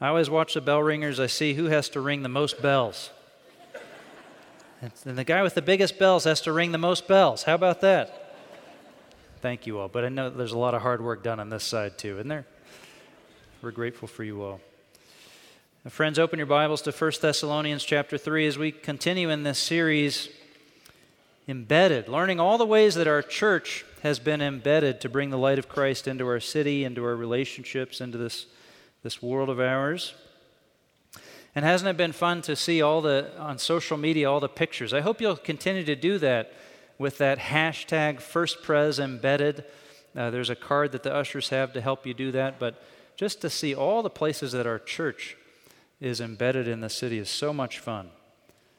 I always watch the bell ringers. I see who has to ring the most bells. And the guy with the biggest bells has to ring the most bells. How about that? Thank you all. But I know there's a lot of hard work done on this side too, isn't there? We're grateful for you all. Now, friends, open your Bibles to 1 Thessalonians chapter 3 as we continue in this series, Embedded, learning all the ways that our church has been embedded to bring the light of Christ into our city, into our relationships, into this this world of ours. And hasn't it been fun to see all the, on social media, all the pictures? I hope you'll continue to do that with that hashtag FirstPres embedded. Uh, there's a card that the ushers have to help you do that. But just to see all the places that our church is embedded in the city is so much fun.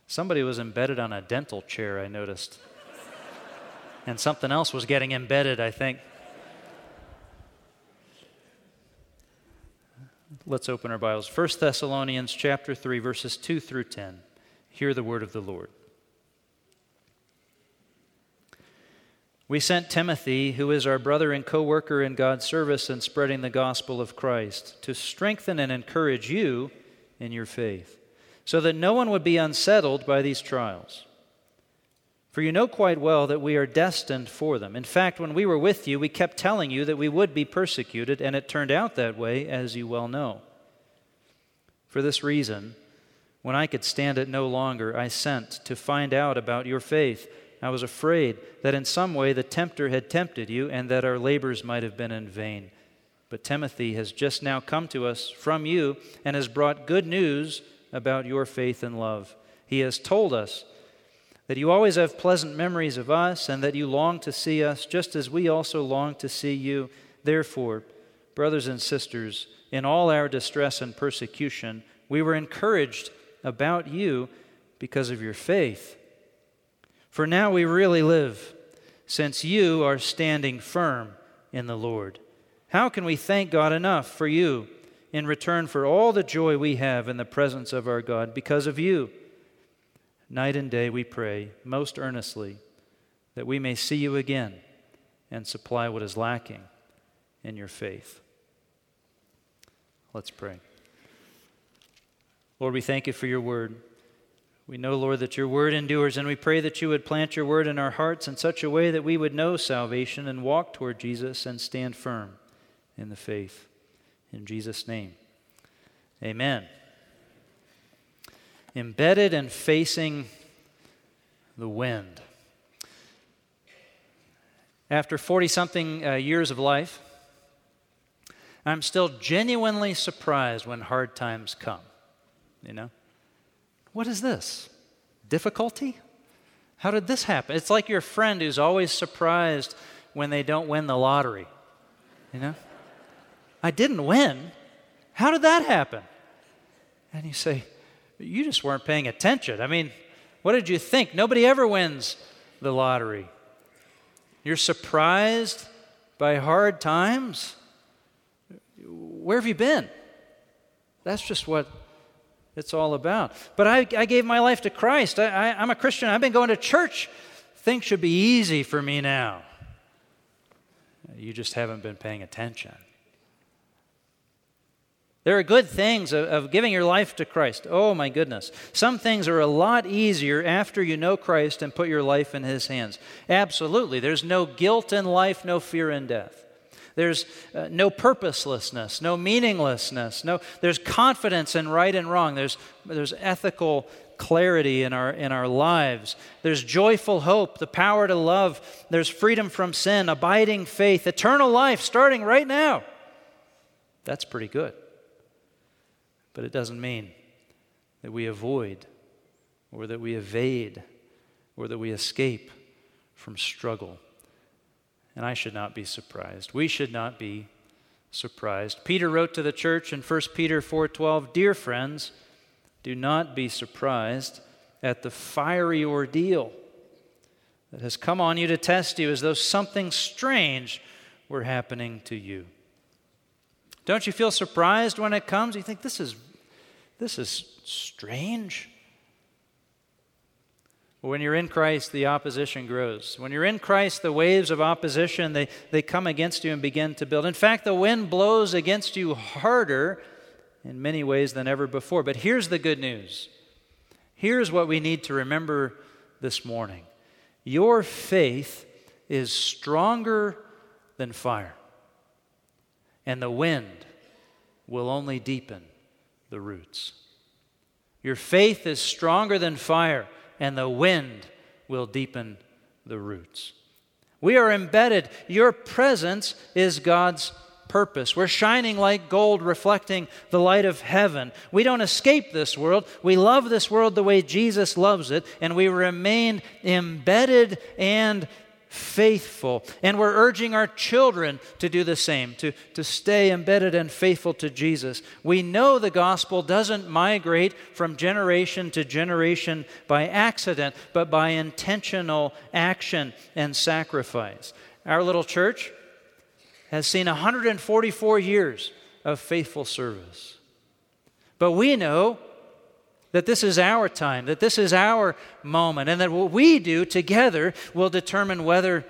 Somebody was embedded on a dental chair, I noticed. and something else was getting embedded, I think. Let's open our Bibles. 1 Thessalonians chapter 3 verses 2 through 10. Hear the word of the Lord. We sent Timothy, who is our brother and co worker in God's service in spreading the gospel of Christ, to strengthen and encourage you in your faith, so that no one would be unsettled by these trials. For you know quite well that we are destined for them. In fact, when we were with you, we kept telling you that we would be persecuted, and it turned out that way, as you well know. For this reason, when I could stand it no longer, I sent to find out about your faith. I was afraid that in some way the tempter had tempted you, and that our labors might have been in vain. But Timothy has just now come to us from you and has brought good news about your faith and love. He has told us that you always have pleasant memories of us, and that you long to see us, just as we also long to see you. Therefore, brothers and sisters, in all our distress and persecution, we were encouraged about you because of your faith. For now we really live, since you are standing firm in the Lord. How can we thank God enough for you in return for all the joy we have in the presence of our God because of you? Night and day we pray most earnestly that we may see you again and supply what is lacking in your faith. Let's pray. Lord, we thank you for your word. We know, Lord, that your word endures, and we pray that you would plant your word in our hearts in such a way that we would know salvation and walk toward Jesus and stand firm in the faith. In Jesus' name, amen embedded and facing the wind. After 40 something uh, years of life, I'm still genuinely surprised when hard times come. You know? What is this? Difficulty? How did this happen? It's like your friend who's always surprised when they don't win the lottery. You know? I didn't win. How did that happen? And you say, you just weren't paying attention. I mean, what did you think? Nobody ever wins the lottery. You're surprised by hard times? Where have you been? That's just what it's all about. But I, I gave my life to Christ. I, I, I'm a Christian. I've been going to church. Things should be easy for me now. You just haven't been paying attention. There are good things of, of, giving your life to Christ. Oh my goodness. Some things are a lot easier after you know Christ and put your life in His hands. Absolutely. There's no guilt in life, no fear in death. There's uh, no purposelessness, no meaninglessness. No, there's confidence in right and wrong. There's, there's ethical clarity in our, in our lives. There's joyful hope, the power to love. There's freedom from sin, abiding faith, eternal life starting right now. That's pretty good. But it doesn't mean that we avoid or that we evade or that we escape from struggle. And I should not be surprised. We should not be surprised. Peter wrote to the church in 1 Peter 4:12, "Dear friends, do not be surprised at the fiery ordeal that has come on you to test you as though something strange were happening to you." Don't you feel surprised when it comes? You think this is this is strange. When you're in Christ, the opposition grows. When you're in Christ, the waves of opposition, they, they come against you and begin to build. In fact, the wind blows against you harder in many ways than ever before. But here's the good news. Here's what we need to remember this morning. Your faith is stronger than fire, and the wind will only deepen the roots. Your faith is stronger than fire and the wind will deepen the roots. We are embedded. Your presence is God's purpose. We're shining like gold, reflecting the light of heaven. We don't escape this world. We love this world the way Jesus loves it, and we remain embedded and faithful. And we're urging our children to do the same, to, to stay embedded and faithful to Jesus. We know the gospel doesn't migrate from generation to generation by accident, but by intentional action and sacrifice. Our little church has seen 144 years of faithful service. But we know that this is our time, that this is our moment, and that what we do together will determine whether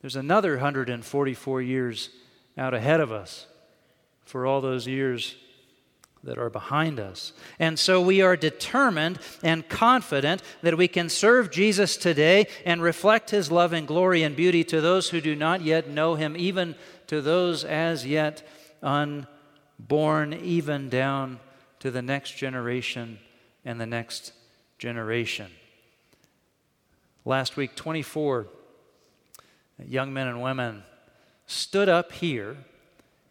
there's another 144 years out ahead of us for all those years that are behind us. And so we are determined and confident that we can serve Jesus today and reflect his love and glory and beauty to those who do not yet know him, even to those as yet unborn, even down to the next generation and the next generation. Last week, 24 young men and women stood up here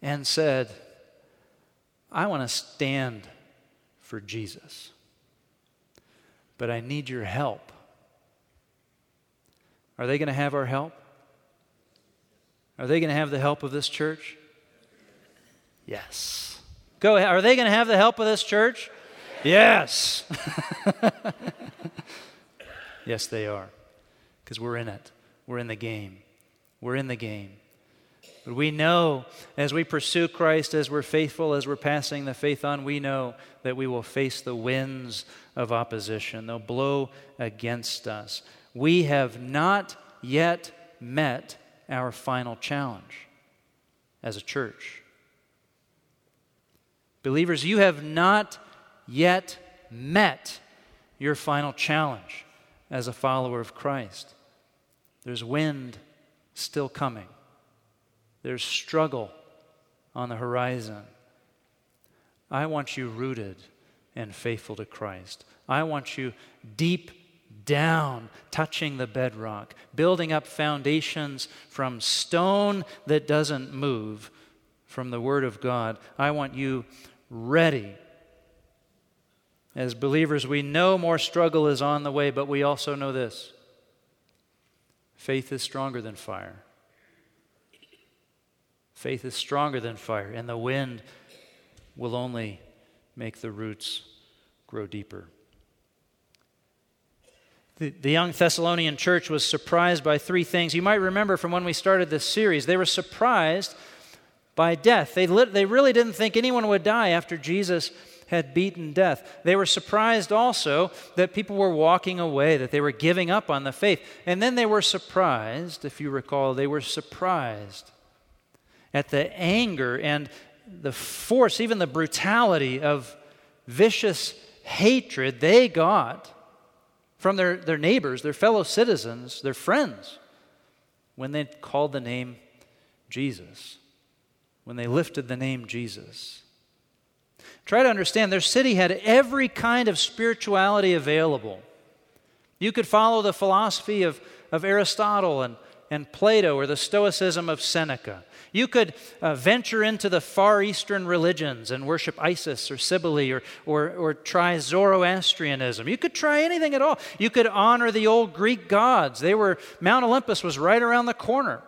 and said, I want to stand for Jesus, but I need your help. Are they going to have our help? Are they going to have the help of this church? Yes. Go ahead. Are they going to have the help of this church? Yes. yes, they are. Because we're in it. We're in the game. We're in the game. But we know as we pursue Christ, as we're faithful, as we're passing the faith on, we know that we will face the winds of opposition. They'll blow against us. We have not yet met our final challenge as a church. Believers, you have not yet met your final challenge as a follower of Christ. There's wind still coming, there's struggle on the horizon. I want you rooted and faithful to Christ. I want you deep down, touching the bedrock, building up foundations from stone that doesn't move, from the Word of God. I want you ready as believers, we know more struggle is on the way, but we also know this faith is stronger than fire. Faith is stronger than fire, and the wind will only make the roots grow deeper. The, the, young Thessalonian church was surprised by three things. You might remember from when we started this series, they were surprised by death. They, lit, they really didn't think anyone would die after Jesus had beaten death. They were surprised also that people were walking away, that they were giving up on the faith. And then they were surprised, if you recall, they were surprised at the anger and the force, even the brutality of vicious hatred they got from their, their neighbors, their fellow citizens, their friends, when they called the name Jesus, when they lifted the name Jesus. Try to understand their city had every kind of spirituality available. You could follow the philosophy of, of Aristotle and, and Plato or the Stoicism of Seneca. You could uh, venture into the Far Eastern religions and worship Isis or Cybele or, or, or try Zoroastrianism. You could try anything at all. You could honor the old Greek gods. They were, Mount Olympus was right around the corner.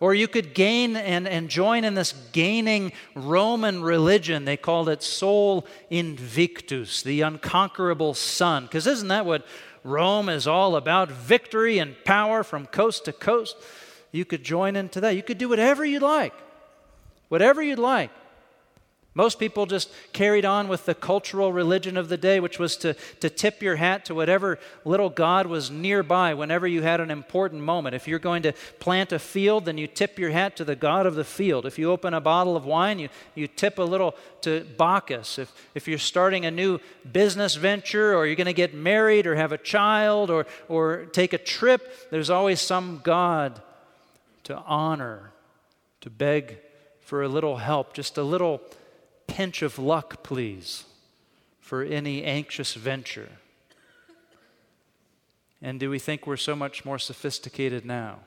Or you could gain and, and join in this gaining Roman religion. They called it Sol Invictus, the unconquerable sun. Because isn't that what Rome is all about? Victory and power from coast to coast. You could join into that. You could do whatever you'd like. Whatever you'd like. Most people just carried on with the cultural religion of the day, which was to, to tip your hat to whatever little God was nearby whenever you had an important moment. If you're going to plant a field, then you tip your hat to the God of the field. If you open a bottle of wine, you, you tip a little to Bacchus. If, if you're starting a new business venture, or you're going to get married, or have a child, or, or take a trip, there's always some God to honor, to beg for a little help, just a little pinch of luck, please, for any anxious venture? And do we think we're so much more sophisticated now?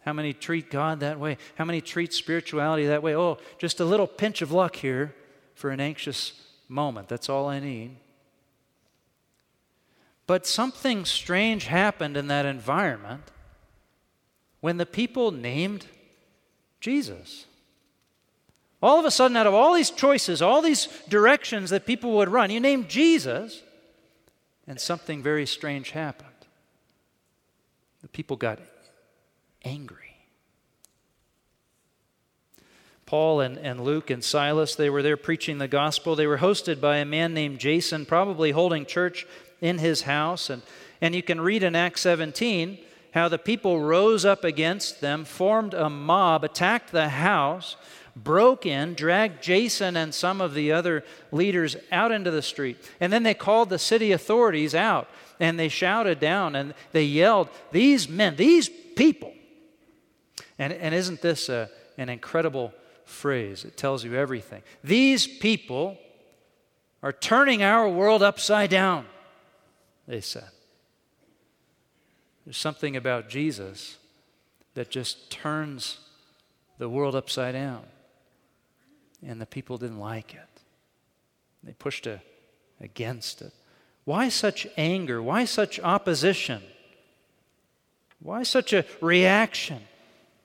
How many treat God that way? How many treat spirituality that way? Oh, just a little pinch of luck here for an anxious moment. That's all I need. But something strange happened in that environment when the people named Jesus. All of a sudden, out of all these choices, all these directions that people would run, you name Jesus, and something very strange happened. The people got angry. Paul and, and Luke and Silas, they were there preaching the gospel. They were hosted by a man named Jason, probably holding church in his house. And, and you can read in Acts 17 how the people rose up against them, formed a mob, attacked the house broke in, dragged Jason and some of the other leaders out into the street. And then they called the city authorities out and they shouted down and they yelled, These men, these people. And, and isn't this a, an incredible phrase? It tells you everything. These people are turning our world upside down, they said. There's something about Jesus that just turns the world upside down and the people didn't like it. They pushed a, against it. Why such anger? Why such opposition? Why such a reaction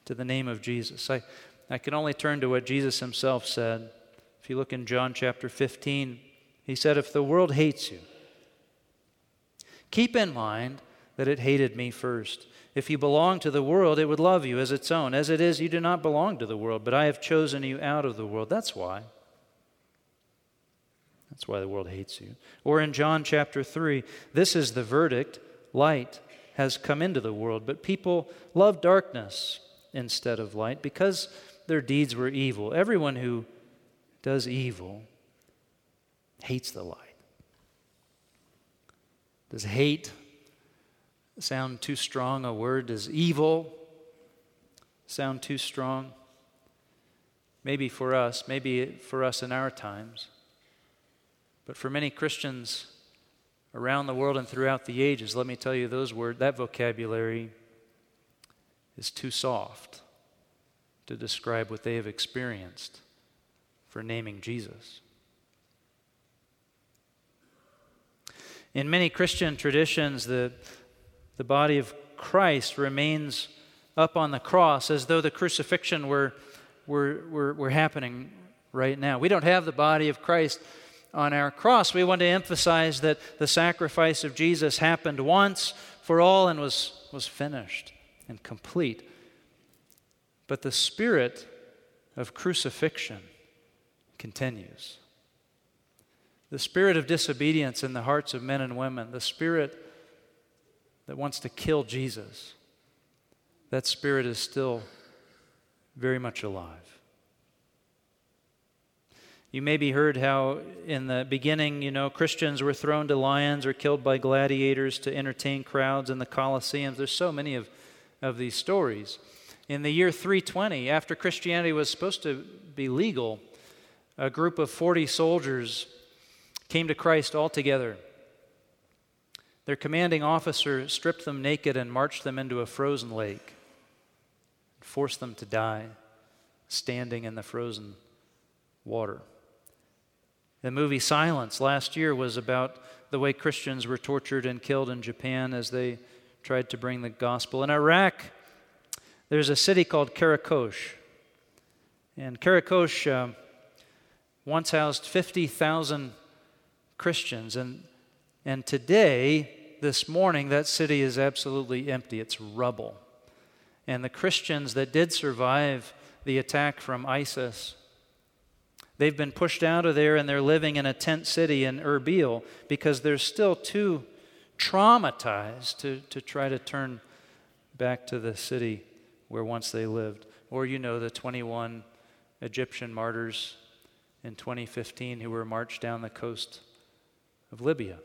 to the name of Jesus? I, I can only turn to what Jesus himself said. If you look in John chapter 15, he said, If the world hates you, keep in mind that it hated me first. If you belong to the world, it would love you as its own. As it is, you do not belong to the world, but I have chosen you out of the world. That's why. That's why the world hates you. Or in John chapter 3, this is the verdict light has come into the world, but people love darkness instead of light because their deeds were evil. Everyone who does evil hates the light. Does hate sound too strong a word? Does evil sound too strong? Maybe for us, maybe for us in our times. But for many Christians around the world and throughout the ages, let me tell you those words, that vocabulary is too soft to describe what they have experienced for naming Jesus. In many Christian traditions, the the body of Christ remains up on the cross as though the crucifixion were, were, were, were happening right now. We don't have the body of Christ on our cross. We want to emphasize that the sacrifice of Jesus happened once for all and was, was finished and complete. But the spirit of crucifixion continues. The spirit of disobedience in the hearts of men and women, the spirit that wants to kill Jesus, that spirit is still very much alive. You maybe heard how in the beginning, you know, Christians were thrown to lions or killed by gladiators to entertain crowds in the Colosseums. There's so many of, of these stories. In the year 320, after Christianity was supposed to be legal, a group of 40 soldiers came to Christ all together. Their commanding officer stripped them naked and marched them into a frozen lake, and forced them to die standing in the frozen water. The movie Silence last year was about the way Christians were tortured and killed in Japan as they tried to bring the gospel. In Iraq, there's a city called Karakosh. And Karakosh uh, once housed 50,000 Christians. And, and today, this morning, that city is absolutely empty. It's rubble. And the Christians that did survive the attack from ISIS, they've been pushed out of there and they're living in a tent city in Erbil because they're still too traumatized to, to try to turn back to the city where once they lived. Or you know the 21 Egyptian martyrs in 2015 who were marched down the coast of Libya.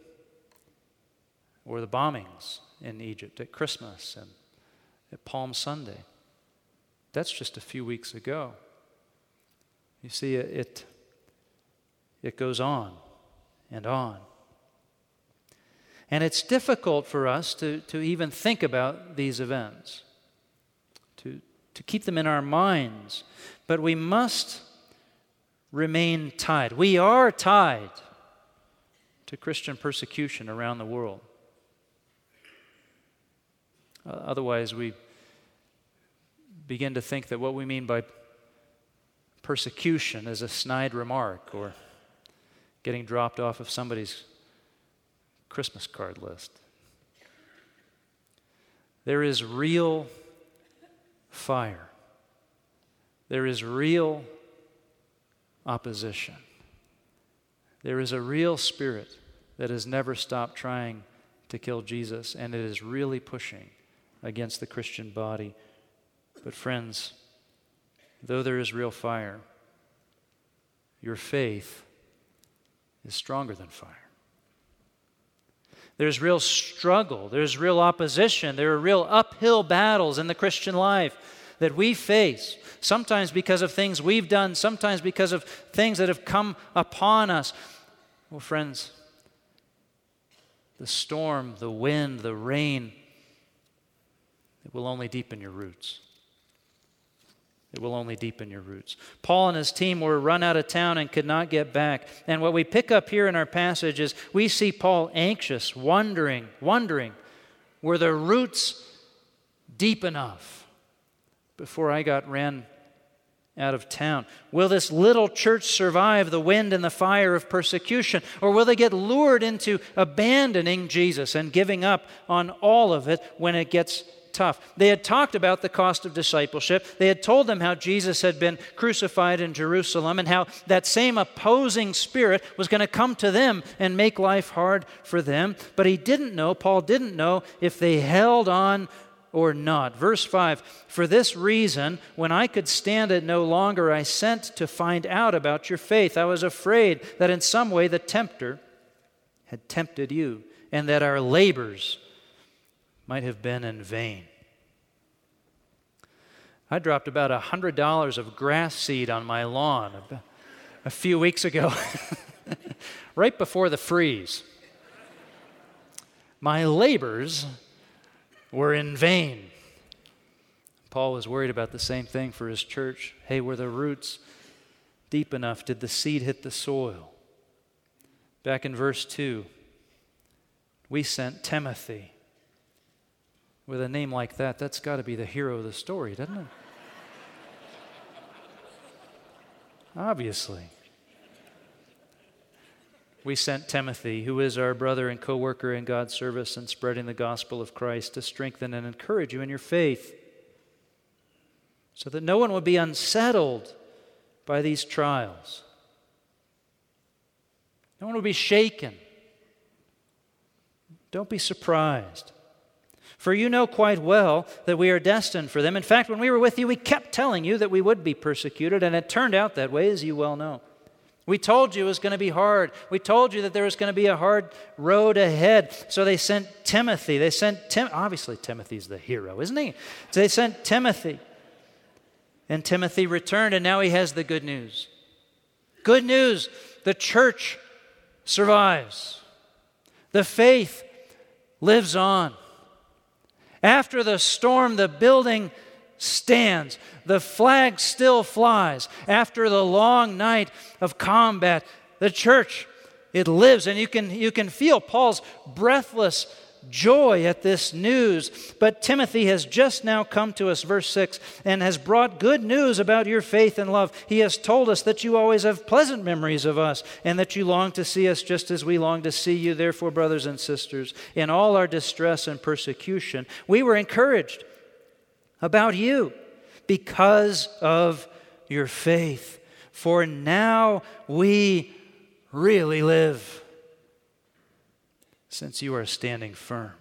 Or the bombings in Egypt at Christmas and at Palm Sunday. That's just a few weeks ago. You see, it, it goes on and on. And it's difficult for us to, to even think about these events, to, to keep them in our minds. But we must remain tied. We are tied to Christian persecution around the world. Uh, otherwise, we begin to think that what we mean by persecution is a snide remark or getting dropped off of somebody's Christmas card list. There is real fire. There is real opposition. There is a real spirit that has never stopped trying to kill Jesus, and it is really pushing against the Christian body. But, friends, though there is real fire, your faith is stronger than fire. There's real struggle, there's real opposition, there are real uphill battles in the Christian life that we face, sometimes because of things we've done, sometimes because of things that have come upon us. Well, friends, the storm, the wind, the rain, it will only deepen your roots. It will only deepen your roots. Paul and his team were run out of town and could not get back. And what we pick up here in our passage is we see Paul anxious, wondering, wondering, were the roots deep enough before I got ran out of town? Will this little church survive the wind and the fire of persecution? Or will they get lured into abandoning Jesus and giving up on all of it when it gets tough. They had talked about the cost of discipleship. They had told them how Jesus had been crucified in Jerusalem and how that same opposing spirit was going to come to them and make life hard for them. But he didn't know, Paul didn't know, if they held on or not. Verse 5 For this reason, when I could stand it no longer, I sent to find out about your faith. I was afraid that in some way the tempter had tempted you and that our labors might have been in vain. I dropped about $100 of grass seed on my lawn a few weeks ago, right before the freeze. My labors were in vain. Paul was worried about the same thing for his church. Hey, were the roots deep enough? Did the seed hit the soil? Back in verse 2, we sent Timothy with a name like that, that's got to be the hero of the story, doesn't it? Obviously. We sent Timothy, who is our brother and co worker in God's service and spreading the gospel of Christ, to strengthen and encourage you in your faith, so that no one would be unsettled by these trials. No one will be shaken. Don't be surprised. For you know quite well that we are destined for them. In fact, when we were with you, we kept telling you that we would be persecuted, and it turned out that way, as you well know. We told you it was going to be hard. We told you that there was going to be a hard road ahead. So they sent Timothy. They sent Tim. Obviously, Timothy's the hero, isn't he? So they sent Timothy. And Timothy returned, and now he has the good news. Good news the church survives, the faith lives on. After the storm, the building stands. The flag still flies. After the long night of combat, the church, it lives. And you can, you can feel Paul's breathless joy at this news. But Timothy has just now come to us, verse 6, and has brought good news about your faith and love. He has told us that you always have pleasant memories of us and that you long to see us just as we long to see you. Therefore, brothers and sisters, in all our distress and persecution, we were encouraged about you because of your faith. For now we really live since you are standing firm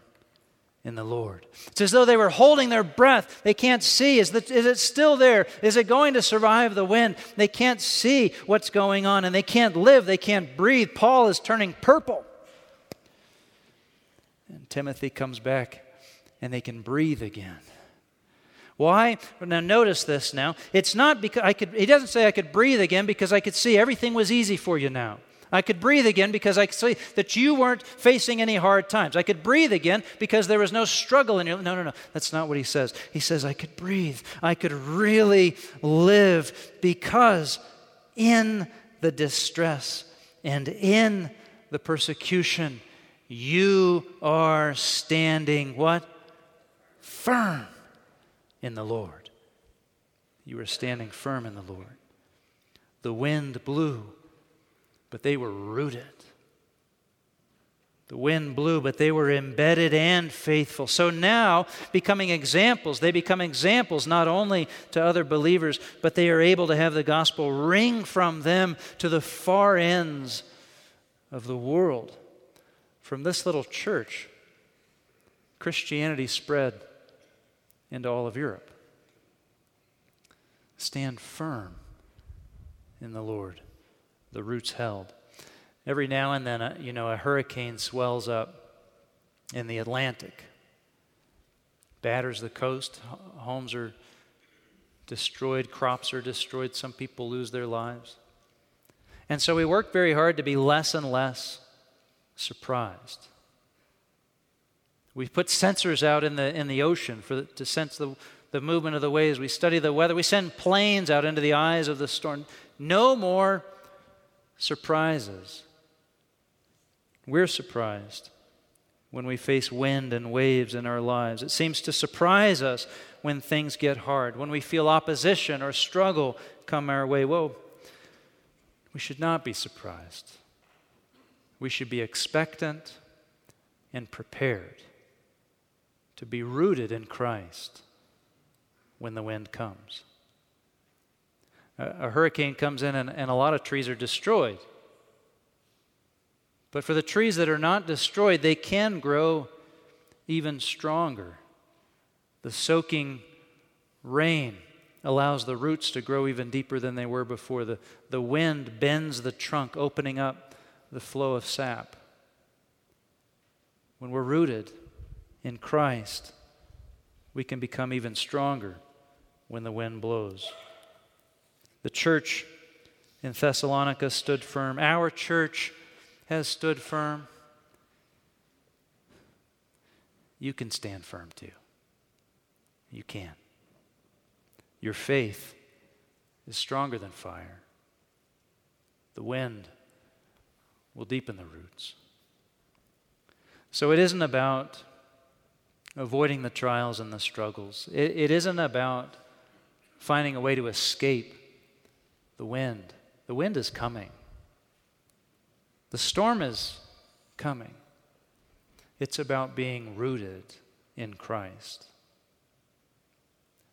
in the Lord. It's as though they were holding their breath. They can't see. Is, the, is it still there? Is it going to survive the wind? They can't see what's going on and they can't live. They can't breathe. Paul is turning purple. And Timothy comes back and they can breathe again. Why? Now notice this now. It's not because I could he doesn't say I could breathe again because I could see everything was easy for you now. I could breathe again because I could see that you weren't facing any hard times. I could breathe again because there was no struggle in your No, no, no. That's not what he says. He says, I could breathe. I could really live because in the distress and in the persecution, you are standing what? Firm in the Lord. You are standing firm in the Lord. The wind blew but they were rooted. The wind blew, but they were embedded and faithful. So now, becoming examples, they become examples not only to other believers, but they are able to have the gospel ring from them to the far ends of the world. From this little church, Christianity spread into all of Europe. Stand firm in the Lord the roots held. Every now and then, a, you know, a hurricane swells up in the Atlantic, batters the coast, homes are destroyed, crops are destroyed, some people lose their lives. And so we work very hard to be less and less surprised. We put sensors out in the, in the ocean for, to sense the, the movement of the waves. We study the weather. We send planes out into the eyes of the storm. No more surprises. We're surprised when we face wind and waves in our lives. It seems to surprise us when things get hard, when we feel opposition or struggle come our way. Whoa, we should not be surprised. We should be expectant and prepared to be rooted in Christ when the wind comes a hurricane comes in and, and a lot of trees are destroyed. But for the trees that are not destroyed, they can grow even stronger. The soaking rain allows the roots to grow even deeper than they were before. The, the wind bends the trunk, opening up the flow of sap. When we're rooted in Christ, we can become even stronger when the wind blows. The church in Thessalonica stood firm. Our church has stood firm. You can stand firm too. You can. Your faith is stronger than fire. The wind will deepen the roots. So it isn't about avoiding the trials and the struggles, it, it isn't about finding a way to escape the wind. The wind is coming. The storm is coming. It's about being rooted in Christ.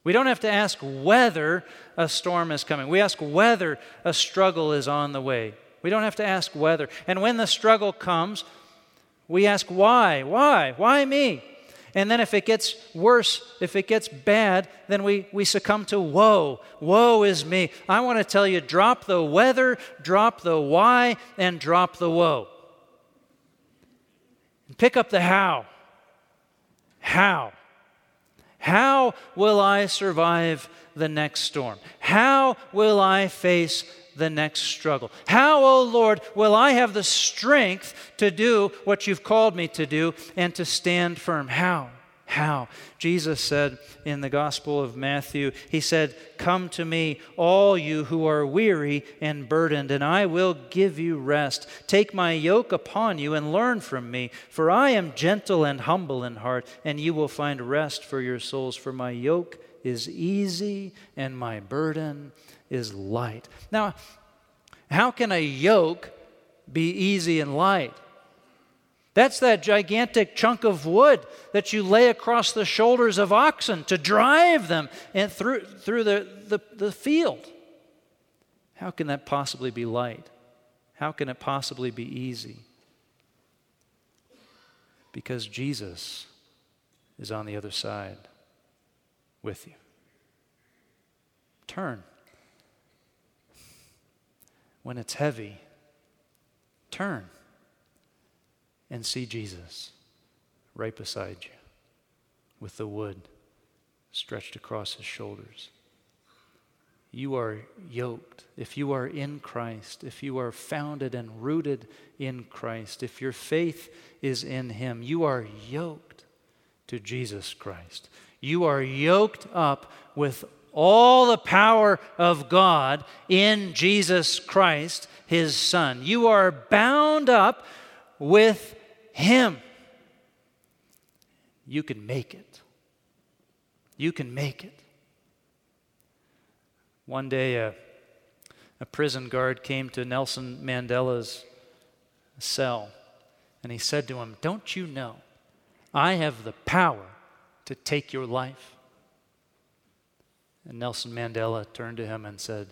We don't have to ask whether a storm is coming. We ask whether a struggle is on the way. We don't have to ask whether. And when the struggle comes, we ask why? Why? Why me? And then if it gets worse, if it gets bad, then we, we succumb to woe. Woe is me. I want to tell you drop the whether, drop the why, and drop the woe. Pick up the how. How? How will I survive the next storm? How will I face the next struggle? How, O oh Lord, will I have the strength to do what you've called me to do and to stand firm? How? How? Jesus said in the Gospel of Matthew, He said, Come to me, all you who are weary and burdened, and I will give you rest. Take my yoke upon you and learn from me, for I am gentle and humble in heart, and you will find rest for your souls. For my yoke is easy and my burden is light. Now, how can a yoke be easy and light? That's that gigantic chunk of wood that you lay across the shoulders of oxen to drive them and through, through the, the, the field. How can that possibly be light? How can it possibly be easy? Because Jesus is on the other side with you. Turn. When it's heavy, turn and see Jesus right beside you with the wood stretched across his shoulders. You are yoked. If you are in Christ, if you are founded and rooted in Christ, if your faith is in him, you are yoked to Jesus Christ. You are yoked up with all the power of God in Jesus Christ, his Son. You are bound up with him. You can make it. You can make it. One day, a, a prison guard came to Nelson Mandela's cell and he said to him, Don't you know I have the power to take your life? And Nelson Mandela turned to him and said,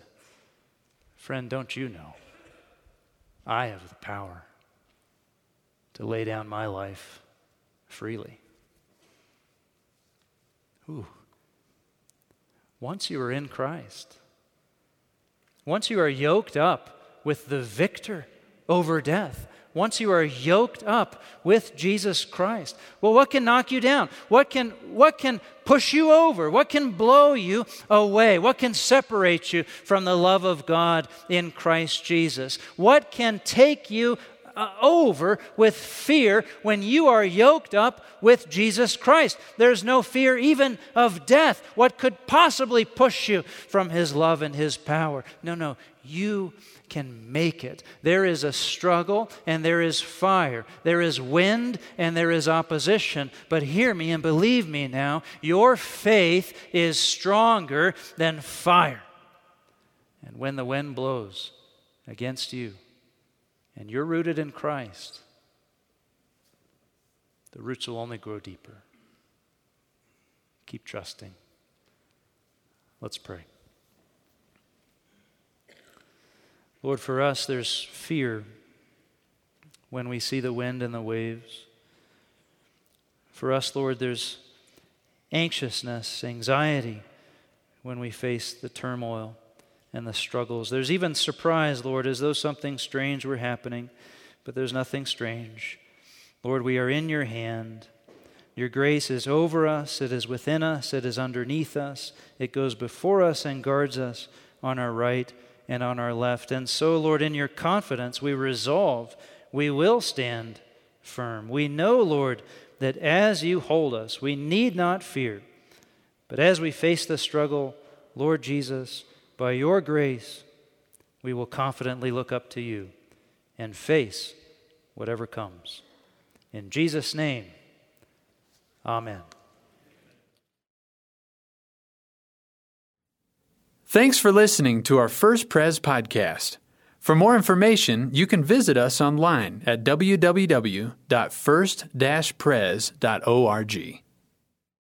Friend, don't you know I have the power to lay down my life freely. Ooh. Once you are in Christ, once you are yoked up with the victor over death, once you are yoked up with Jesus Christ. Well, what can knock you down? What can, what can push you over? What can blow you away? What can separate you from the love of God in Christ Jesus? What can take you Uh, over with fear when you are yoked up with Jesus Christ. There's no fear even of death. What could possibly push you from His love and His power? No, no, you can make it. There is a struggle and there is fire. There is wind and there is opposition. But hear me and believe me now your faith is stronger than fire. And when the wind blows against you, and you're rooted in Christ, the roots will only grow deeper. Keep trusting. Let's pray. Lord, for us, there's fear when we see the wind and the waves. For us, Lord, there's anxiousness, anxiety when we face the turmoil and the struggles. There's even surprise, Lord, as though something strange were happening, but there's nothing strange. Lord, we are in your hand. Your grace is over us, it is within us, it is underneath us, it goes before us and guards us on our right and on our left. And so, Lord, in your confidence, we resolve we will stand firm. We know, Lord, that as you hold us, we need not fear. But as we face the struggle, Lord Jesus, by your grace, we will confidently look up to you and face whatever comes. In Jesus' name, amen. Thanks for listening to our First Pres podcast. For more information, you can visit us online at www.first-pres.org.